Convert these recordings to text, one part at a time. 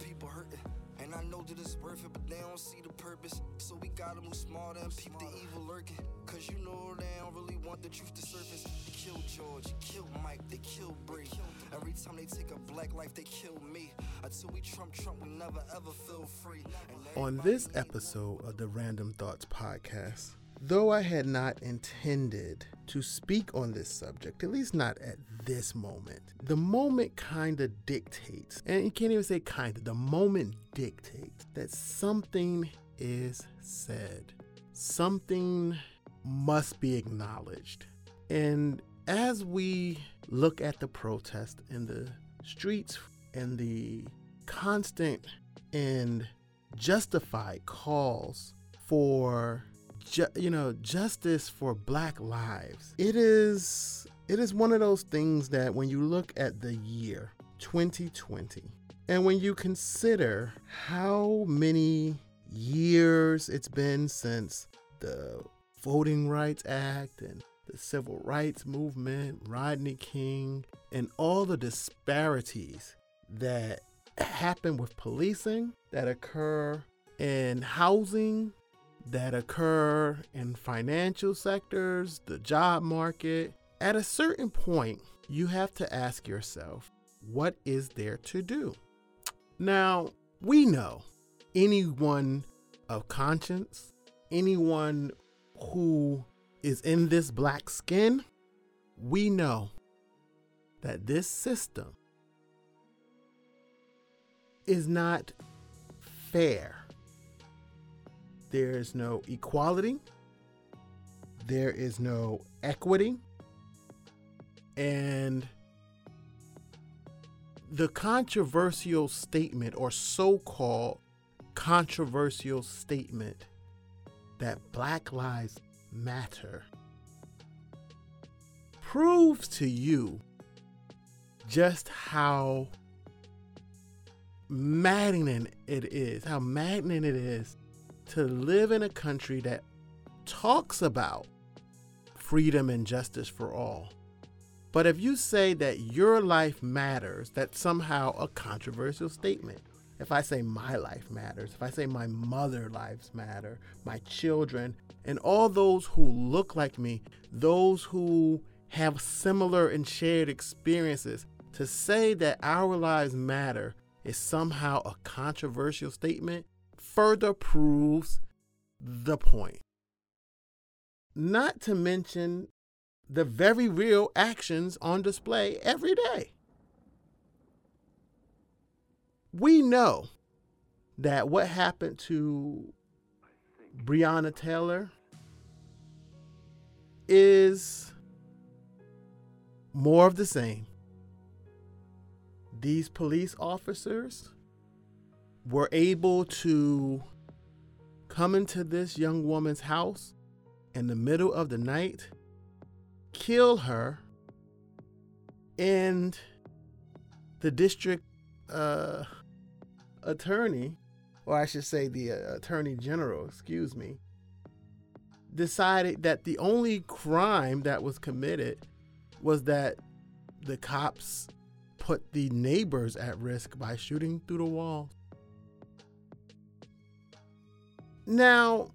people hurting. And I know that it's worth it, but they don't see the purpose. So we gotta move smarter and peep the evil lurking. Cause you know they don't really want the truth to surface. They killed George, they killed Mike, they killed Bree. Every time they take a black life, they kill me. Until we Trump Trump, we never ever feel free. On this episode of the Random Thoughts Podcast, though I had not intended to speak on this subject, at least not at this moment, the moment kind of dictates, and you can't even say kind of, the moment dictates that something is said. Something must be acknowledged. And as we look at the protest in the streets and the constant and justified calls for ju- you know justice for black lives. It is it is one of those things that when you look at the year 2020 and when you consider how many years it's been since the voting rights act and the civil rights movement rodney king and all the disparities that happen with policing, that occur in housing, that occur in financial sectors, the job market. At a certain point, you have to ask yourself, what is there to do? Now, we know anyone of conscience, anyone who is in this black skin, we know that this system is not fair. There is no equality. There is no equity. And the controversial statement, or so called controversial statement, that Black Lives Matter proves to you just how maddening it is, how maddening it is to live in a country that talks about freedom and justice for all. But if you say that your life matters, that's somehow a controversial statement. If I say my life matters, if I say my mother lives matter, my children, and all those who look like me, those who have similar and shared experiences, to say that our lives matter is somehow a controversial statement further proves the point. Not to mention the very real actions on display every day. We know that what happened to Breonna Taylor is more of the same these police officers were able to come into this young woman's house in the middle of the night, kill her, and the district uh, attorney, or I should say the uh, attorney general, excuse me, decided that the only crime that was committed was that the cops put the neighbors at risk by shooting through the wall. Now,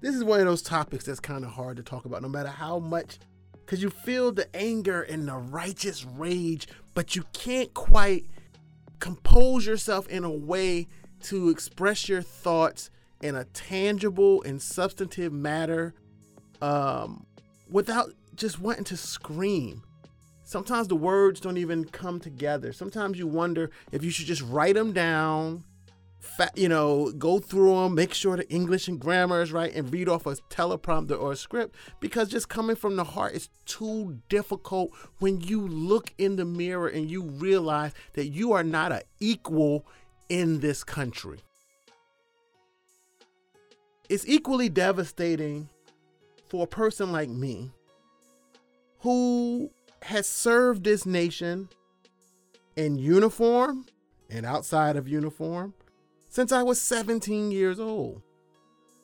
this is one of those topics that's kind of hard to talk about, no matter how much, because you feel the anger and the righteous rage, but you can't quite compose yourself in a way to express your thoughts in a tangible and substantive matter um, without just wanting to scream. Sometimes the words don't even come together. Sometimes you wonder if you should just write them down, you know, go through them, make sure the English and grammar is right, and read off a teleprompter or a script because just coming from the heart is too difficult when you look in the mirror and you realize that you are not an equal in this country. It's equally devastating for a person like me who has served this nation in uniform and outside of uniform since I was 17 years old.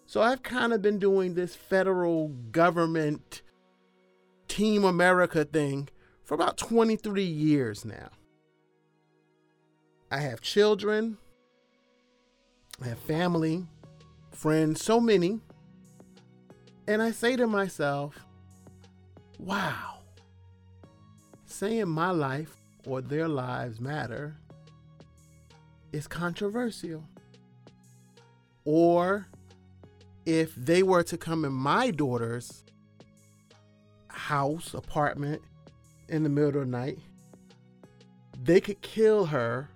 So I've kind of been doing this federal government Team America thing for about 23 years now. I have children, I have family, friends, so many. And I say to myself, wow, saying my life or their lives matter is controversial. Or if they were to come in my daughter's house, apartment in the middle of the night, they could kill her,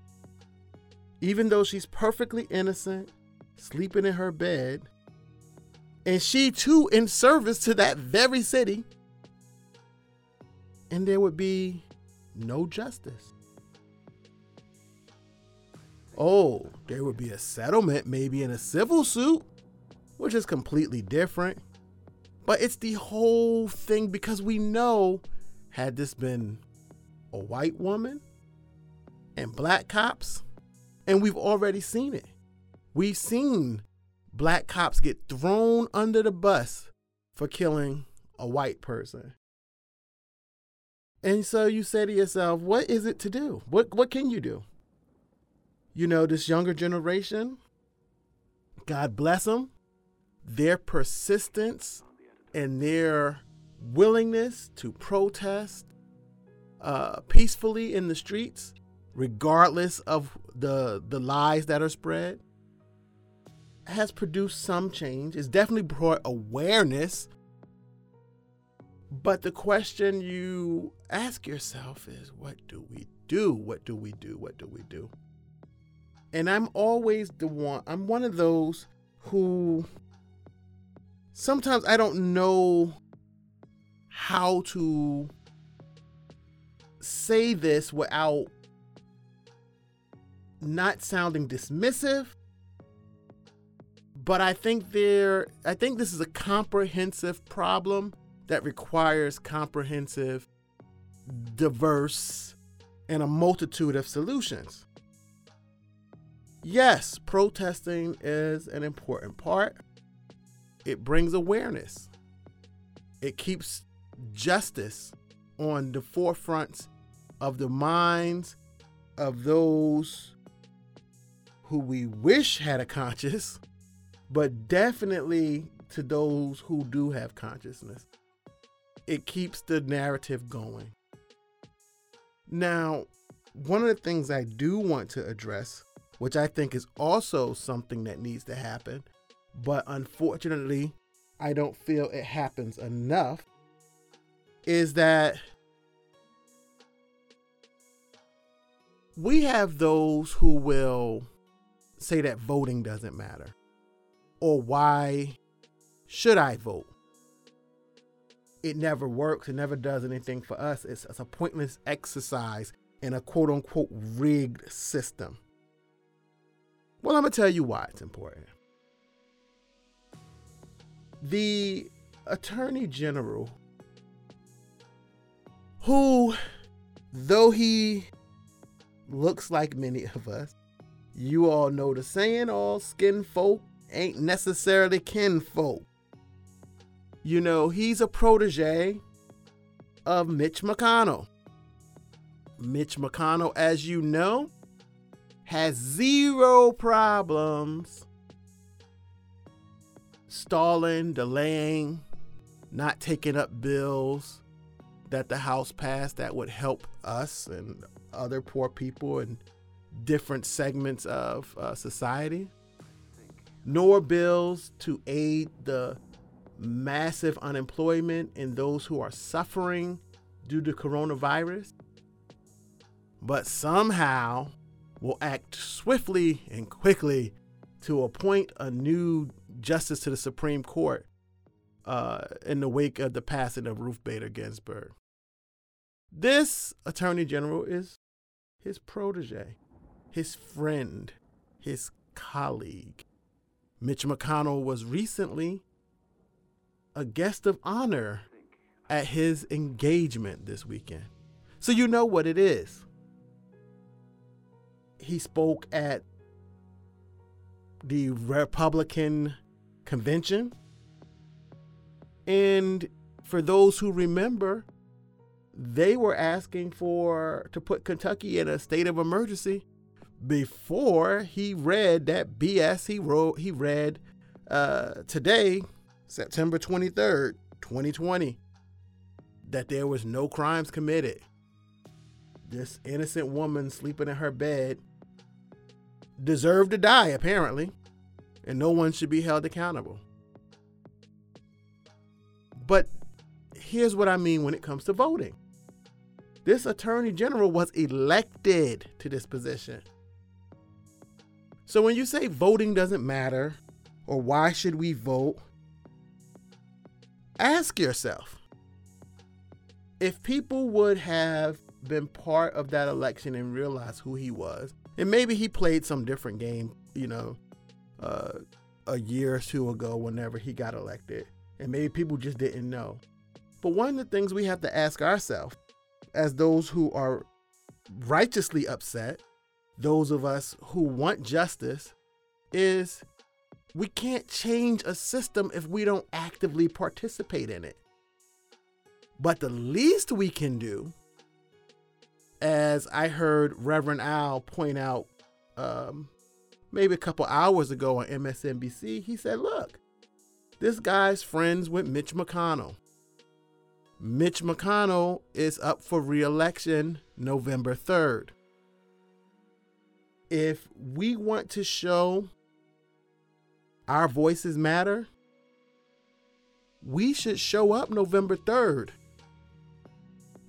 even though she's perfectly innocent, sleeping in her bed, and she too in service to that very city, and there would be no justice. Oh, there would be a settlement, maybe in a civil suit, which is completely different. But it's the whole thing because we know had this been a white woman and black cops, and we've already seen it. We've seen black cops get thrown under the bus for killing a white person. And so you say to yourself, what is it to do? What what can you do? You know, this younger generation, God bless them, their persistence and their willingness to protest uh, peacefully in the streets, regardless of the the lies that are spread, has produced some change. It's definitely brought awareness. But the question you ask yourself is, what do we do? What do we do? What do we do? And I'm always the one. I'm one of those who sometimes I don't know how to say this without not sounding dismissive but I think there I think this is a comprehensive problem that requires comprehensive diverse and a multitude of solutions. Yes, protesting is an important part. It brings awareness. It keeps justice on the forefront of the minds of those who we wish had a conscience, but definitely to those who do have consciousness. It keeps the narrative going. Now, one of the things I do want to address, which I think is also something that needs to happen, but unfortunately, I don't feel it happens enough, is that we have those who will say that voting doesn't matter or why should I vote? It never works. It never does anything for us. It's, it's a pointless exercise in a quote unquote rigged system. Well, I'm going to tell you why it's important. The Attorney General who, though he looks like many of us, you all know the saying, all skin folk ain't necessarily kin folk. You know, he's a protege of Mitch McConnell. Mitch McConnell, as you know, has zero problems. Stalling, delaying, not taking up bills that the House passed that would help us and other poor people and different segments of uh, society, nor bills to aid the massive unemployment in those who are suffering due to coronavirus, but somehow will act swiftly and quickly to appoint a new justice to the Supreme Court uh, in the wake of the passing of Ruth Bader Ginsburg. This attorney general is his protege, his friend, his colleague. Mitch McConnell was recently a guest of honor at his engagement this weekend. So you know what it is. He spoke at the Republican convention. And for those who remember, they were asking for to put Kentucky in a state of emergency before he read that BS he wrote he read uh, today, September 23rd, 2020, that there was no crimes committed. This innocent woman sleeping in her bed deserved to die, apparently, and no one should be held accountable. But here's what I mean when it comes to voting this attorney general was elected to this position. So when you say voting doesn't matter, or why should we vote, ask yourself if people would have been part of that election and realized who he was, and maybe he played some different game, you know, uh, a year or two ago whenever he got elected, and maybe people just didn't know. But one of the things we have to ask ourselves, as those who are righteously upset, those of us who want justice, is we can't change a system if we don't actively participate in it. But the least we can do, as I heard Reverend Al point out um, maybe a couple hours ago on MSNBC, he said, Look, this guy's friends with Mitch McConnell. Mitch McConnell is up for reelection November 3rd. If we want to show our voices matter, we should show up November 3rd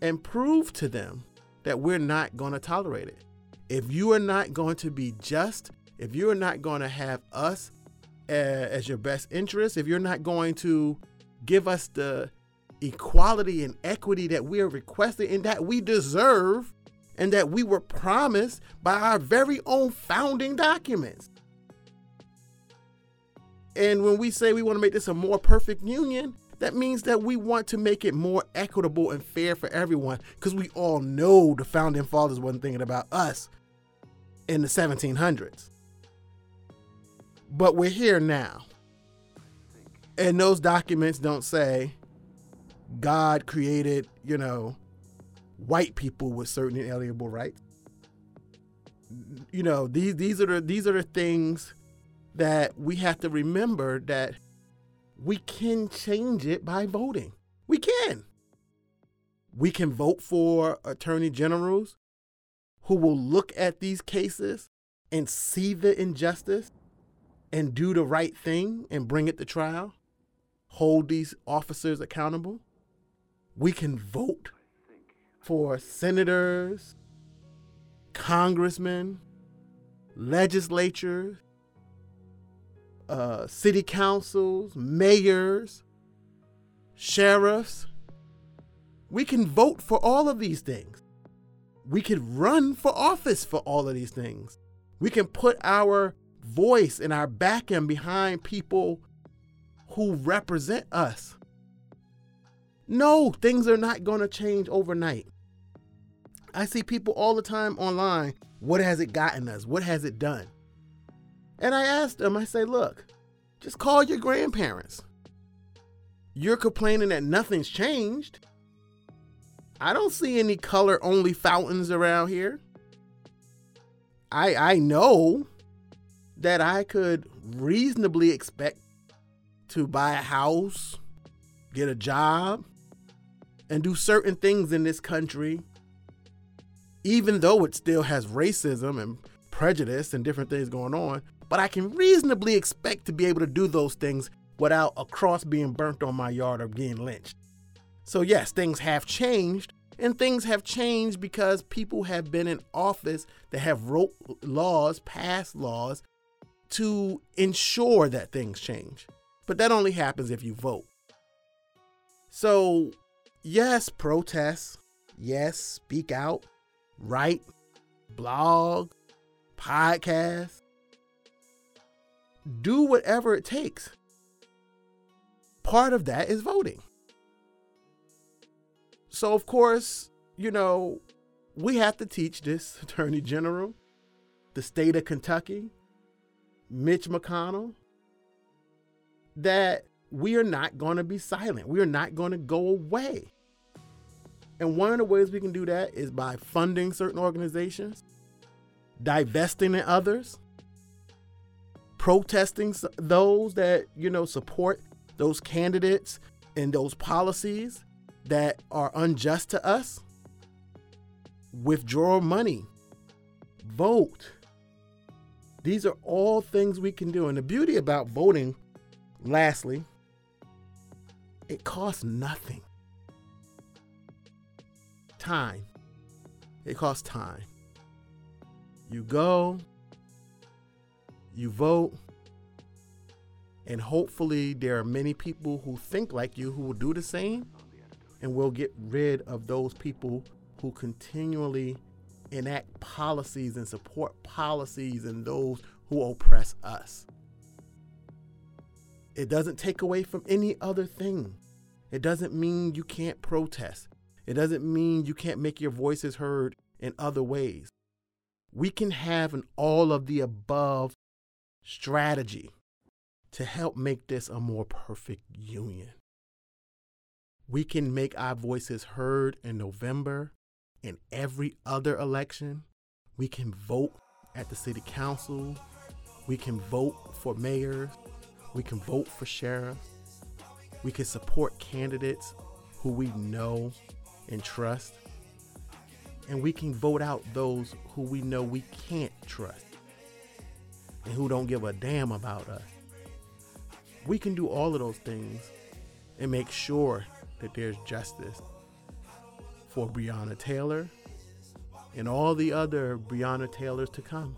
and prove to them that we're not going to tolerate it. If you are not going to be just, if you're not going to have us uh, as your best interest, if you're not going to give us the equality and equity that we are requesting and that we deserve and that we were promised by our very own founding documents. And when we say we want to make this a more perfect union, that means that we want to make it more equitable and fair for everyone because we all know the founding fathers wasn't thinking about us in the 1700s. But we're here now. And those documents don't say God created, you know, white people with certain inalienable rights. You know, these these are the these are the things that we have to remember that we can change it by voting. We can. We can vote for attorney generals who will look at these cases and see the injustice and do the right thing and bring it to trial, hold these officers accountable. We can vote for senators, congressmen, legislatures, uh, city councils, mayors, sheriffs. We can vote for all of these things. We could run for office for all of these things. We can put our voice and our back end behind people who represent us. No, things are not going to change overnight. I see people all the time online. What has it gotten us? What has it done? And I asked them, I say, look, just call your grandparents. You're complaining that nothing's changed. I don't see any color only fountains around here. I I know that I could reasonably expect to buy a house, get a job, and do certain things in this country, even though it still has racism and prejudice and different things going on but I can reasonably expect to be able to do those things without a cross being burnt on my yard or being lynched. So, yes, things have changed, and things have changed because people have been in office that have wrote laws, passed laws to ensure that things change. But that only happens if you vote. So, yes, protest, yes, speak out, write, blog, podcast, do whatever it takes. Part of that is voting. So, of course, you know, we have to teach this Attorney General, the state of Kentucky, Mitch McConnell, that we are not going to be silent. We are not going to go away. And one of the ways we can do that is by funding certain organizations, divesting in others, protesting those that, you know, support those candidates and those policies that are unjust to us, withdraw money, vote. These are all things we can do. And the beauty about voting, lastly, it costs nothing. Time. It costs time. You go, you vote, and hopefully there are many people who think like you who will do the same, and we'll get rid of those people who continually enact policies and support policies and those who oppress us. It doesn't take away from any other thing. It doesn't mean you can't protest. It doesn't mean you can't make your voices heard in other ways. We can have an all of the above strategy to help make this a more perfect union. We can make our voices heard in November and every other election. We can vote at the city council. We can vote for mayors. We can vote for sheriffs. We can support candidates who we know and trust. And we can vote out those who we know we can't trust and who don't give a damn about us. We can do all of those things and make sure that there's justice for Breonna Taylor and all the other Breonna Taylors to come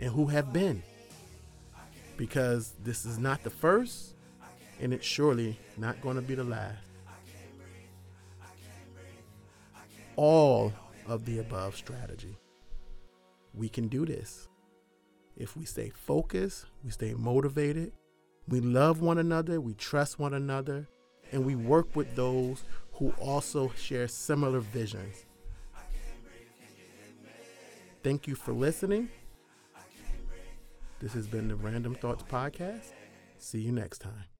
and who have been. Because this is not the first and it's surely not going to be the last. All of the above strategy. We can do this. If we stay focused, we stay motivated, we love one another, we trust one another, and we work with those who also share similar visions. Thank you for listening. This has been the Random Thoughts Podcast. See you next time.